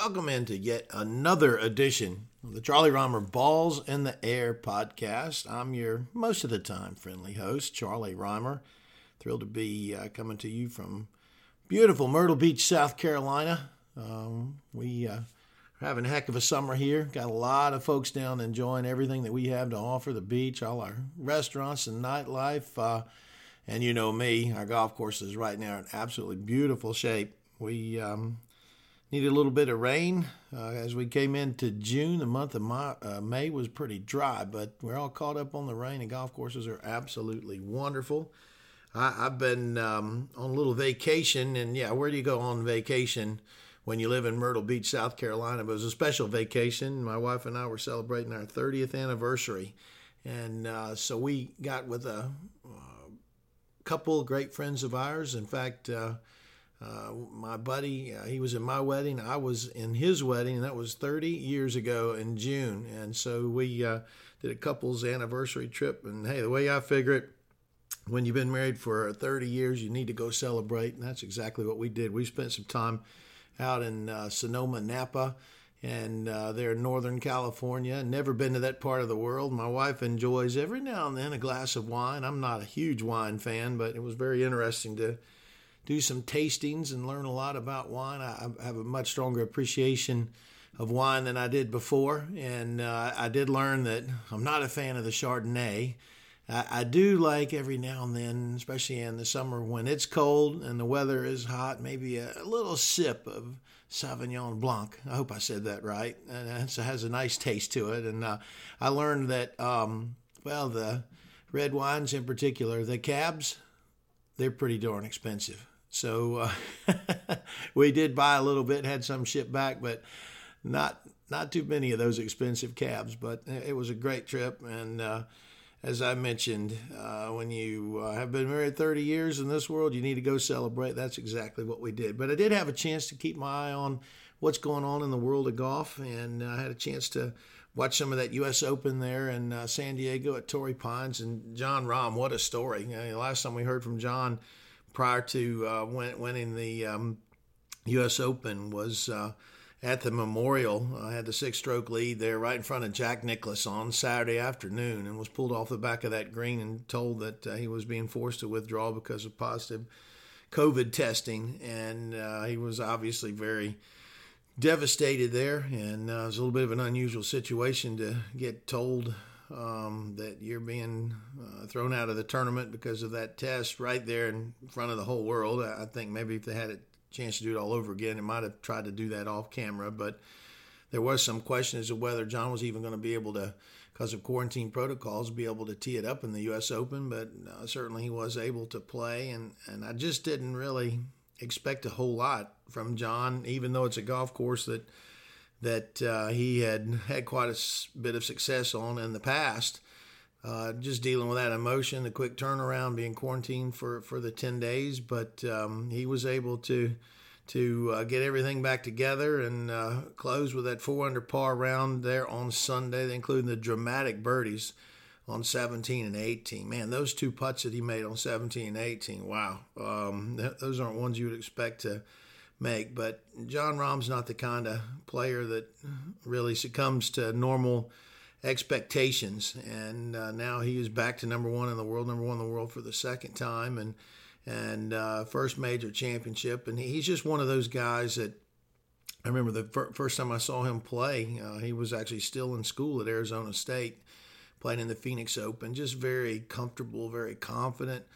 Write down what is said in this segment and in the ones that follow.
welcome into yet another edition of the Charlie Rymer Balls in the Air podcast. I'm your most of the time friendly host, Charlie Rymer. Thrilled to be uh, coming to you from beautiful Myrtle Beach, South Carolina. Um, we uh, are having a heck of a summer here. Got a lot of folks down enjoying everything that we have to offer the beach, all our restaurants and nightlife. Uh, and you know me, our golf course is right now in absolutely beautiful shape. We um, needed a little bit of rain uh, as we came into June. The month of my, uh, May was pretty dry, but we're all caught up on the rain, and golf courses are absolutely wonderful. I, have been um, on a little vacation, and yeah, where do you go on vacation when you live in Myrtle Beach, South Carolina? But it was a special vacation. My wife and I were celebrating our 30th anniversary, and uh, so we got with a, a couple great friends of ours. In fact, uh, my buddy, uh, he was in my wedding. I was in his wedding, and that was 30 years ago in June. And so we uh, did a couple's anniversary trip. And hey, the way I figure it, when you've been married for 30 years, you need to go celebrate. And that's exactly what we did. We spent some time out in uh, Sonoma, Napa, and uh, there in Northern California. Never been to that part of the world. My wife enjoys every now and then a glass of wine. I'm not a huge wine fan, but it was very interesting to do some tastings and learn a lot about wine. I, have a much stronger appreciation of wine than I did before, and uh, I did learn that I'm not a fan of the Chardonnay. I, I, do like every now and then, especially in the summer when it's cold and the weather is hot, maybe a, a little sip of Sauvignon Blanc. I hope I said that right. And it has a nice taste to it. And uh, I learned that, um, well, the red wines in particular, the cabs, they're pretty darn expensive. So uh, we did buy a little bit, had some shipped back, but not not too many of those expensive cabs. But it was a great trip, and uh, as I mentioned, uh, when you uh, have been married 30 years in this world, you need to go celebrate. That's exactly what we did. But I did have a chance to keep my eye on what's going on in the world of golf, and I had a chance to watch some of that U.S. Open there in uh, San Diego at Torrey Pines. And Jon Rahm, what a story! Last time we heard from Jon prior to uh, winning the um, U.S. Open was uh, at the Memorial. I had the six-stroke lead there, right in front of Jack Nicklaus on Saturday afternoon, and was pulled off the back of that green and told that uh, he was being forced to withdraw because of positive COVID testing, and uh, he was obviously very devastated there, and uh, it was a little bit of an unusual situation to get told um, that you're being uh, thrown out of the tournament because of that test right there in front of the whole world. I think maybe if they had a chance to do it all over again, it might have tried to do that off camera. But there was some question as to whether Jon was even going to be able to, because of quarantine protocols, be able to tee it up in the U.S. Open. But uh, certainly he was able to play, and and I just didn't really expect a whole lot from Jon, even though it's a golf course that that uh, he had had quite a bit of success on in the past. Uh, just dealing with that emotion, the quick turnaround, being quarantined for, for the 10 days, but um, he was able to to uh, get everything back together and uh, close with that four under par round there on Sunday, including the dramatic birdies on 17 and 18. Man, those two putts that he made on 17 and 18, wow. Um, th- those aren't ones you would expect to make. But Jon Rahm's not the kind of player that really succumbs to normal expectations. And uh, now he is back to number one in the world, number one in the world for the second time, and and uh, first major championship. And he's just one of those guys that. I remember the fir- first time I saw him play, uh, he was actually still in school at Arizona State, playing in the Phoenix Open. Just very comfortable, very confident.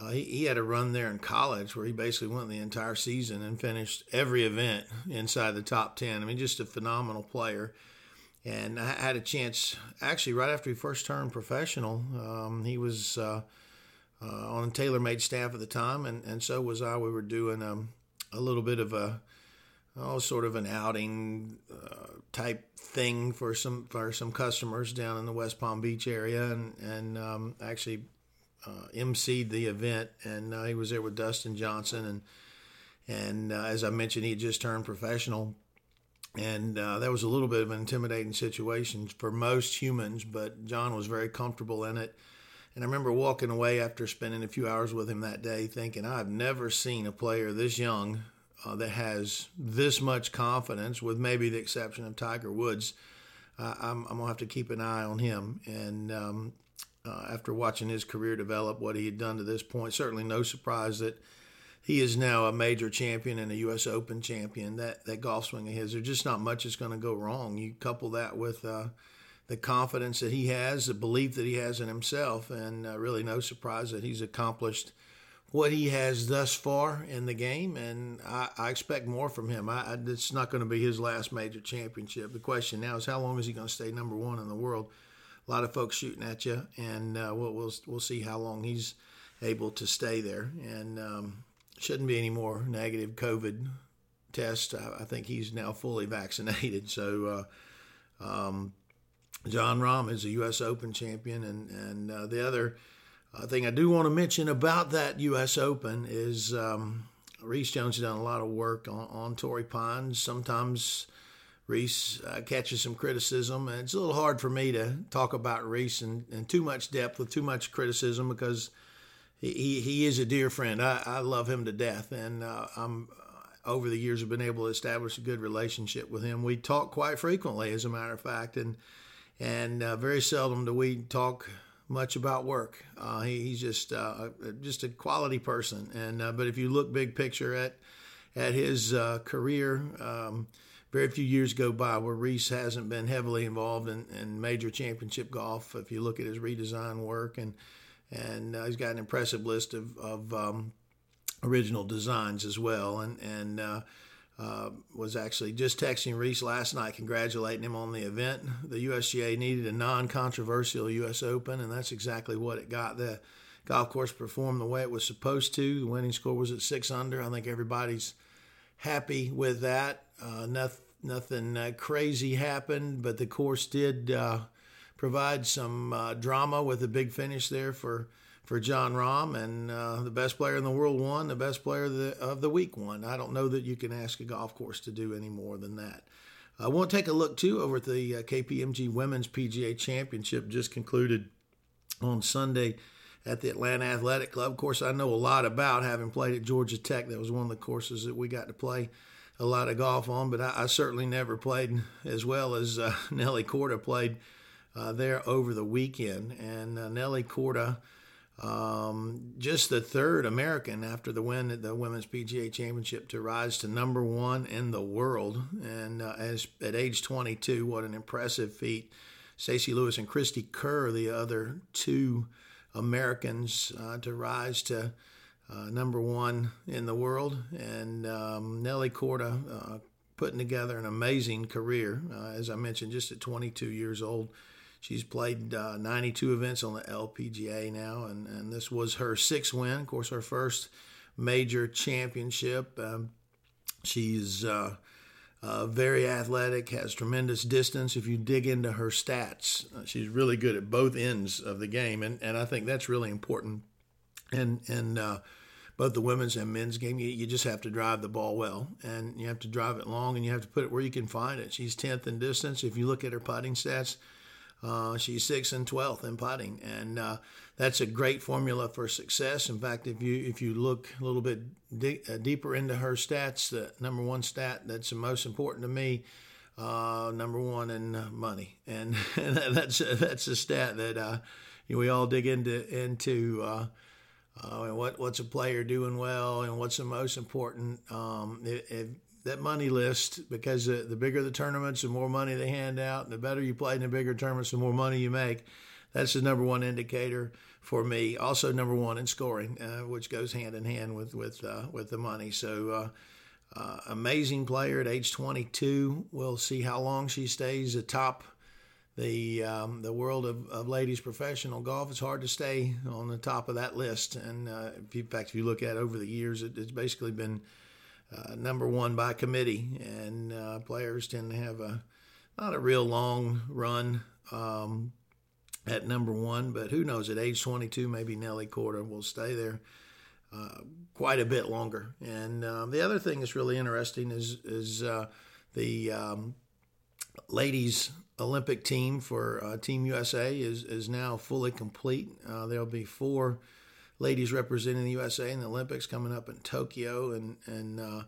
Uh, he, he had a run there in college where he basically went the entire season and finished every event inside the top 10. I mean, just a phenomenal player. And I had a chance, actually, right after he first turned professional, um, he was uh, uh, on TaylorMade staff at the time, and, and so was I. We were doing um, a little bit of a, oh, sort of an outing uh, type thing for some for some customers down in the West Palm Beach area, and and um, actually uh, emceed the event, and uh, he was there with Dustin Johnson, and and uh, as I mentioned, he had just turned professional, and uh, that was a little bit of an intimidating situation for most humans, but Jon was very comfortable in it. And I remember walking away after spending a few hours with him that day, thinking I've never seen a player this young uh, that has this much confidence, with maybe the exception of Tiger Woods. I'm, I'm, gonna have to keep an eye on him. And um, uh, after watching his career develop, what he had done to this point, certainly no surprise that he is now a major champion and a U.S. Open champion. That that golf swing of his, there's just not much that's going to go wrong. You couple that with uh, the confidence that he has, the belief that he has in himself, and uh, really no surprise that he's accomplished what he has thus far in the game, and I, I expect more from him. I, I, it's not going to be his last major championship. The question now is how long is he going to stay number one in the world? A lot of folks shooting at you, and uh, we'll, we'll we'll see how long he's able to stay there. And um, shouldn't be any more negative COVID tests. I, I think he's now fully vaccinated. So. Uh, um, Jon Rahm is a U.S. Open champion, and and uh, the other uh, thing I do want to mention about that U.S. Open is um, Rees Jones has done a lot of work on, on Torrey Pines. Sometimes Rees uh, catches some criticism, and it's a little hard for me to talk about Rees in, in too much depth with too much criticism because he, he, he is a dear friend. I, I love him to death, and uh, I'm uh, over the years have been able to establish a good relationship with him. We talk quite frequently, as a matter of fact, and and uh, very seldom do we talk much about work. Uh, he, he's just uh, just a quality person. And uh, but if you look big picture at at his uh, career, um, very few years go by where Rees hasn't been heavily involved in, in, major championship golf. If you look at his redesign work and and uh, he's got an impressive list of, of um, original designs as well. And and uh, was actually just texting Rees last night, congratulating him on the event. The USGA needed a non-controversial U.S. Open, and that's exactly what it got. The golf course performed the way it was supposed to. The winning score was at six under. I think everybody's happy with that. Uh, nothing, uh, crazy happened, but the course did uh, provide some uh, drama with a big finish there for for Jon Rahm, and uh, the best player in the world won, the best player of the, of the week won. I don't know that you can ask a golf course to do any more than that. I want to take a look too over at the uh, KPMG Women's PGA Championship just concluded on Sunday at the Atlanta Athletic Club. Of course, I know a lot about having played at Georgia Tech. That was one of the courses that we got to play a lot of golf on, but I, I certainly never played as well as uh, Nelly Korda played uh, there over the weekend. And uh, Nelly Korda um, just the third American after the win at the Women's PGA Championship to rise to number one in the world. And uh, as at age 22, what an impressive feat. Stacy Lewis and Cristie Kerr, the other two Americans uh, to rise to uh, number one in the world. And um, Nelly Korda uh, putting together an amazing career, uh, as I mentioned, just at 22 years old. She's played uh, 92 events on the LPGA now, and, and this was her sixth win. Of course, her first major championship. Um, she's uh, uh, very athletic, has tremendous distance. If you dig into her stats, she's really good at both ends of the game, and, and I think that's really important. And and uh, both the women's and men's game, you, you just have to drive the ball well, and you have to drive it long, and you have to put it where you can find it. She's 10th in distance. If you look at her putting stats uh, she's sixth and twelfth in putting, and uh, that's a great formula for success. In fact, if you if you look a little bit de- uh, deeper into her stats, the number one stat that's the most important to me, uh, number one in uh, money, and, and that's that's a stat that uh, you know, we all dig into into. What what's a player doing well, and what's the most important? Um, that money list because the, the bigger the tournaments, the more money they hand out, and the better you play in the bigger tournaments, the more money you make. That's the number one indicator for me. Also, number one in scoring, uh, which goes hand in hand with with uh, with the money. So, uh, uh amazing player at age 22. We'll see how long she stays atop the um, the world of, of ladies professional golf. It's hard to stay on the top of that list, and uh, in fact, if you look at over the years, it, it's basically been uh, number one by committee, and uh, players tend to have a not a real long run um, at number one, but who knows? At age 22, maybe Nelly Korda will stay there uh, quite a bit longer. And um, the other thing that's really interesting is is uh, the um, ladies Olympic team for uh, Team USA is is now fully complete. Uh, there'll be four ladies representing the USA in the Olympics coming up in Tokyo, and and uh,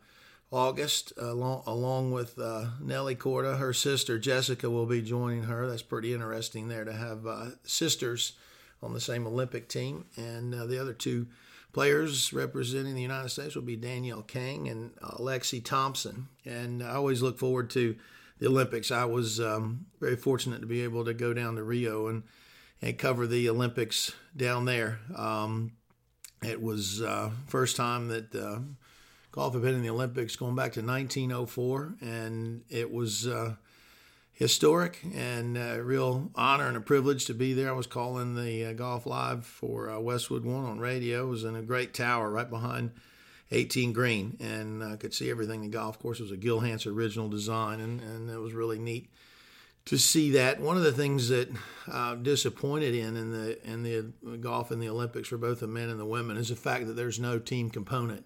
August, along, along with uh, Nelly Korda. Her sister Jessica will be joining her. That's pretty interesting there to have uh, sisters on the same Olympic team. And uh, the other two players representing the United States will be Danielle Kang and uh, Lexi Thompson. And I always look forward to the Olympics. I was um, very fortunate to be able to go down to Rio and, and cover the Olympics down there. Um, it was uh, first time that uh, golf had been in the Olympics going back to 1904, and it was uh, historic and a real honor and a privilege to be there. I was calling the uh, golf live for uh, Westwood One on radio. It was in a great tower right behind 18 Green, and I could see everything. The golf course was a Gil Hanse original design, and, and it was really neat to see that. One of the things that I'm disappointed in in the in the golf in the Olympics for both the men and the women is the fact that there's no team component.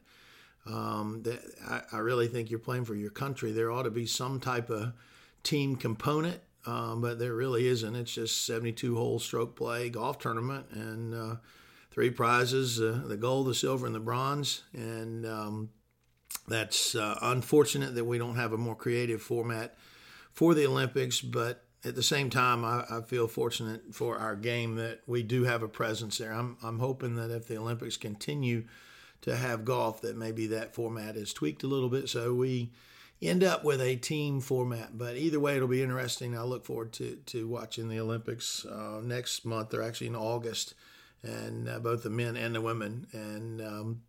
Um, that I, I, really think you're playing for your country. There ought to be some type of team component, um, but there really isn't. It's just 72 hole stroke play golf tournament and uh, three prizes: uh, the gold, the silver, and the bronze. And um, that's uh, unfortunate that we don't have a more creative format for the Olympics, but at the same time, I, I, feel fortunate for our game that we do have a presence there. I'm, I'm hoping that if the Olympics continue to have golf, that maybe that format is tweaked a little bit so we end up with a team format. But either way, it'll be interesting. I look forward to, to watching the Olympics uh, next month. They're actually in August, and uh, both the men and the women, and um,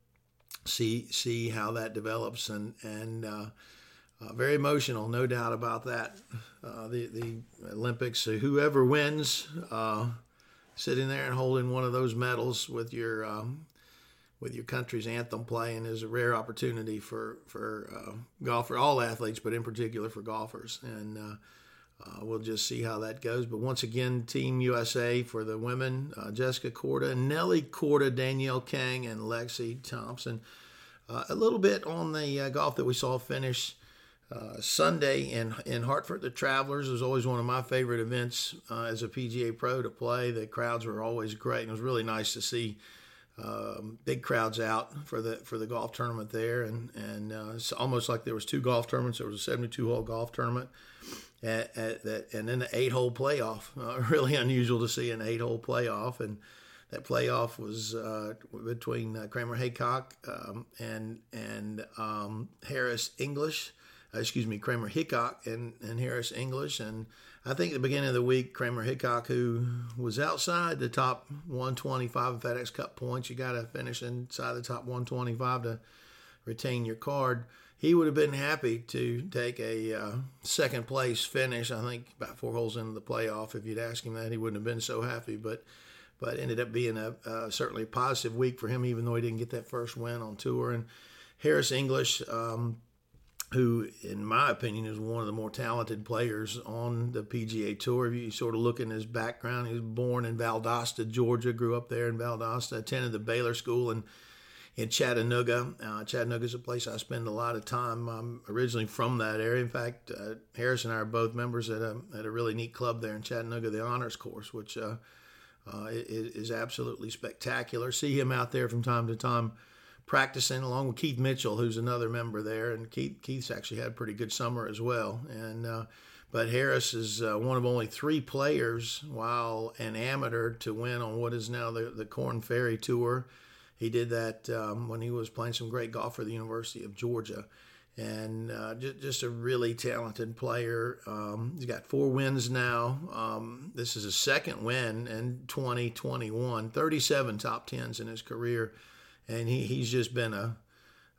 see see how that develops and and. Uh, uh, very emotional, no doubt about that. Uh, the the Olympics, so whoever wins, uh, sitting there and holding one of those medals with your um, with your country's anthem playing is a rare opportunity for for uh, golfer, all athletes, but in particular for golfers. And uh, uh, we'll just see how that goes. But once again, Team USA for the women: Jessica Korda, Nelly Korda, Danielle Kang, and Lexi Thompson. a little bit on the golf that we saw finish. Uh, Sunday in in Hartford, the Travelers was always one of my favorite events uh, as a PGA pro to play. The crowds were always great, and it was really nice to see um, big crowds out for the for the golf tournament there. And and uh, it's almost like there was two golf tournaments. There was a 72 hole golf tournament, at, at that, and then the eight hole playoff. Uh, really unusual to see an eight hole playoff, and that playoff was uh, between uh, Kramer Hickok um, and and um, Harris English uh, excuse me, Kramer Hickok and, and Harris English. And I think at the beginning of the week, Kramer Hickok, who was outside the top 125 FedEx Cup points, you got to finish inside the top 125 to retain your card. He would have been happy to take a uh, second place finish. I think about four holes into the playoff. If you'd asked him that, he wouldn't have been so happy. But but ended up being a uh, certainly a positive week for him, even though he didn't get that first win on tour. And Harris English. Um, who, in my opinion, is one of the more talented players on the PGA Tour. If you sort of look in his background, he was born in Valdosta, Georgia, grew up there in Valdosta, attended the Baylor School in, in Chattanooga. Uh, Chattanooga is a place I spend a lot of time. I'm originally from that area. In fact, uh, Harris and I are both members at a, at a really neat club there in Chattanooga, the Honors Course, which uh, uh is, absolutely spectacular. See him out there from time to time practicing along with Keith Mitchell, who's another member there, and Keith Keith's actually had a pretty good summer as well. And uh, but Harris is uh, one of only three players, while an amateur, to win on what is now the the Korn Ferry Tour. He did that um, when he was playing some great golf for the University of Georgia. And uh, just, just a really talented player. Um, he's got four wins now. Um, this is his second win in 2021, 37 top tens in his career and he, he's just been a,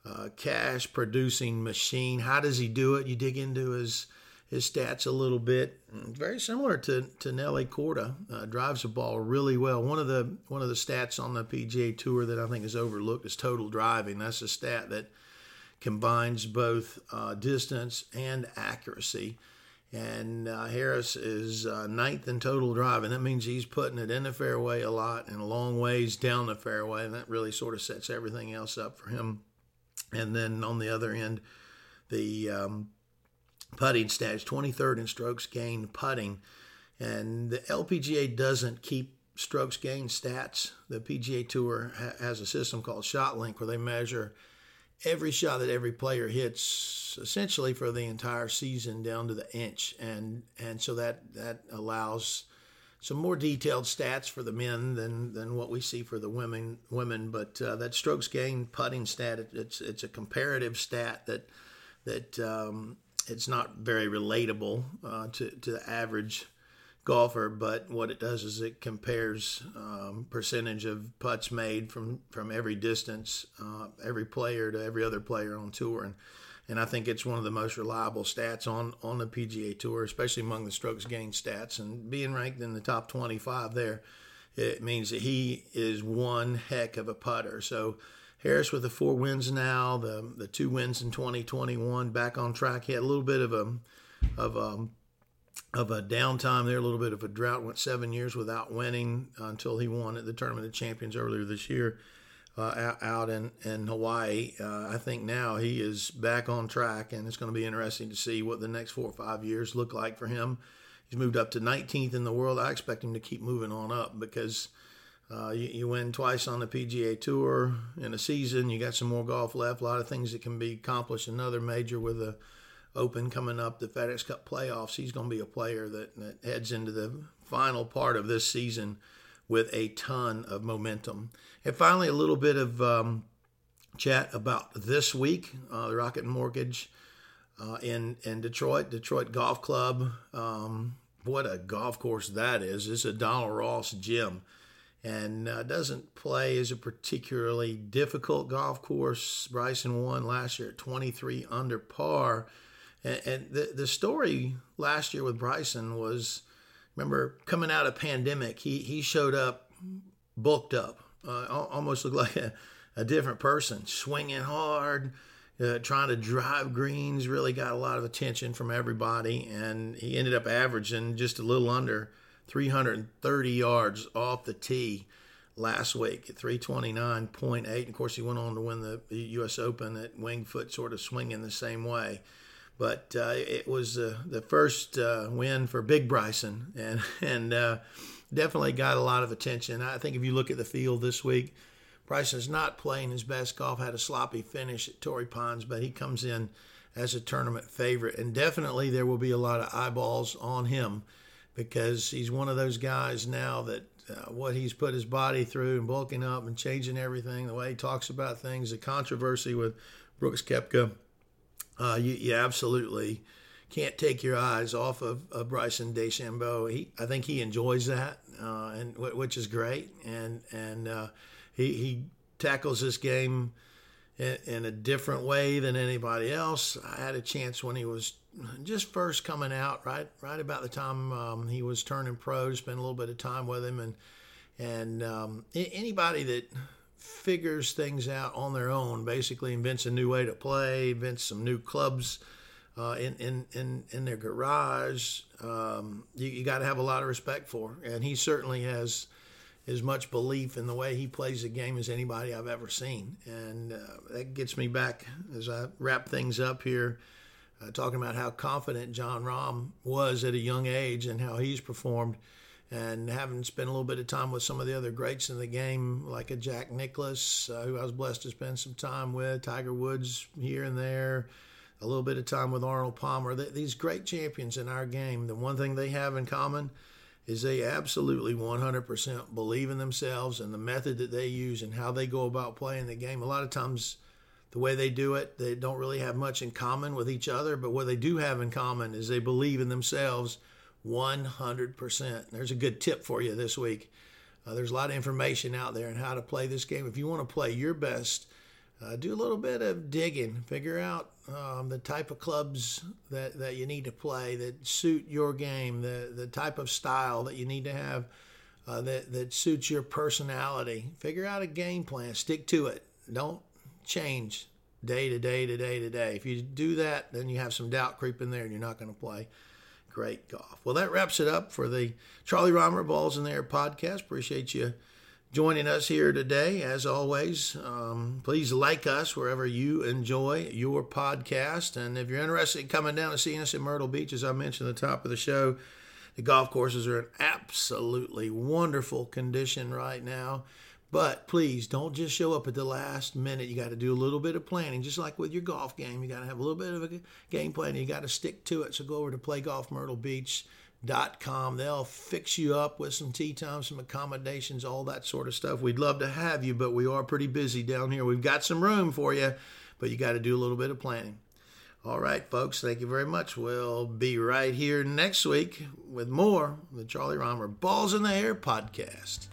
a cash producing machine. How does he do it? You dig into his his stats a little bit. Very similar to to Nelly Korda, Uh, drives the ball really well. One of the one of the stats on the PGA Tour that I think is overlooked is total driving. That's a stat that combines both uh, distance and accuracy. And uh, Harris is uh, ninth in total driving. That means he's putting it in the fairway a lot and long ways down the fairway. And that really sort of sets everything else up for him. And then on the other end, the um, putting stats 23rd in strokes gained putting. And the LPGA doesn't keep strokes gained stats. The PGA Tour ha- has a system called ShotLink where they measure every shot that every player hits essentially for the entire season down to the inch and and so that that allows some more detailed stats for the men than than what we see for the women women but uh, that strokes gained putting stat it, it's it's a comparative stat that that um, it's not very relatable uh, to to the average golfer, but what it does is it compares um, percentage of putts made from from every distance, uh, every player to every other player on tour, and and I think it's one of the most reliable stats on on the PGA Tour, especially among the strokes gained stats, and being ranked in the top 25 there, it means that he is one heck of a putter. So. Harris with the four wins now, the the two wins in 2021, back on track. He had a little bit of a of a of a downtime there, a little bit of a drought. Went seven years without winning until he won at the Tournament of Champions earlier this year uh, out in, in Hawaii. Uh, I think now he is back on track, and it's going to be interesting to see what the next four or five years look like for him. He's moved up to 19th in the world. I expect him to keep moving on up because uh, you, you, win twice on the PGA Tour in a season. You got some more golf left. A lot of things that can be accomplished. Another major with a Open coming up, the FedEx Cup playoffs. He's going to be a player that, that heads into the final part of this season with a ton of momentum. And finally, a little bit of um, chat about this week uh, the Rocket Mortgage uh, in, in Detroit, Detroit Golf Club. Um, what a golf course that is. It's a Donald Ross gym and uh, doesn't play as a particularly difficult golf course. Bryson won last year at 23 under par and, and the the story last year with Bryson was, remember coming out of pandemic, he he showed up, bulked up, uh, almost looked like a, a different person, swinging hard. Uh, trying to drive greens really got a lot of attention from everybody, and he ended up averaging just a little under 330 yards off the tee last week at 329.8. And Of course, he went on to win the U.S. Open at Winged Foot, sort of swinging the same way but uh, it was uh, the first uh, win for Big Bryson, and and uh, definitely got a lot of attention. I think if you look at the field this week, Bryson's not playing his best golf. Had a sloppy finish at Torrey Pines, but he comes in as a tournament favorite, and definitely there will be a lot of eyeballs on him because he's one of those guys now that. Uh, what he's put his body through and bulking up and changing everything, the way he talks about things, the controversy with Brooks Koepka, uh, you, you, absolutely can't take your eyes off of, of Bryson DeChambeau. He, I think he enjoys that, uh, and which is great. And and uh, he he tackles this game in, a different way than anybody else. I had a chance when he was just first coming out, right right about the time um, he was turning pro, to spend a little bit of time with him, and and um, anybody that figures things out on their own. Basically, invents a new way to play, invents some new clubs uh, in, in in in their garage. Um, you, you got to have a lot of respect for, and he certainly has as much belief in the way he plays the game as anybody I've ever seen, and uh, that gets me back as I wrap things up here. Uh, talking about how confident Jon Rahm was at a young age and how he's performed and having spent a little bit of time with some of the other greats in the game, like a Jack Nicklaus, uh, who I was blessed to spend some time with, Tiger Woods here and there, a little bit of time with Arnold Palmer. These great champions in our game, the one thing they have in common is they absolutely 100% believe in themselves and the method that they use and how they go about playing the game. A lot of times, the way they do it, they don't really have much in common with each other, but what they do have in common is they believe in themselves 100%. There's a good tip for you this week. Uh, there's a lot of information out there on how to play this game. If you want to play your best, uh, do a little bit of digging. Figure out um, the type of clubs that, that you need to play that suit your game, the, the type of style that you need to have uh, that, that suits your personality. Figure out a game plan. Stick to it. Don't change day to day to day to day. If you do that, then you have some doubt creep in there and you're not going to play great golf. Well, that wraps it up for the Charlie Rymer Balls in the Air podcast. Appreciate you joining us here today. As always, um, please like us wherever you enjoy your podcast. And if you're interested in coming down and seeing us at Myrtle Beach, as I mentioned at the top of the show, the golf courses are in absolutely wonderful condition right now. But please don't just show up at the last minute. You got to do a little bit of planning, just like with your golf game. You got to have a little bit of a game plan. You got to stick to it. So go over to playgolfmyrtlebeach.com. They'll fix you up with some tee times, some accommodations, all that sort of stuff. We'd love to have you, but we are pretty busy down here. We've got some room for you, but you got to do a little bit of planning. All right, folks, thank you very much. We'll be right here next week with more the Charlie Rymer Balls in the Air podcast.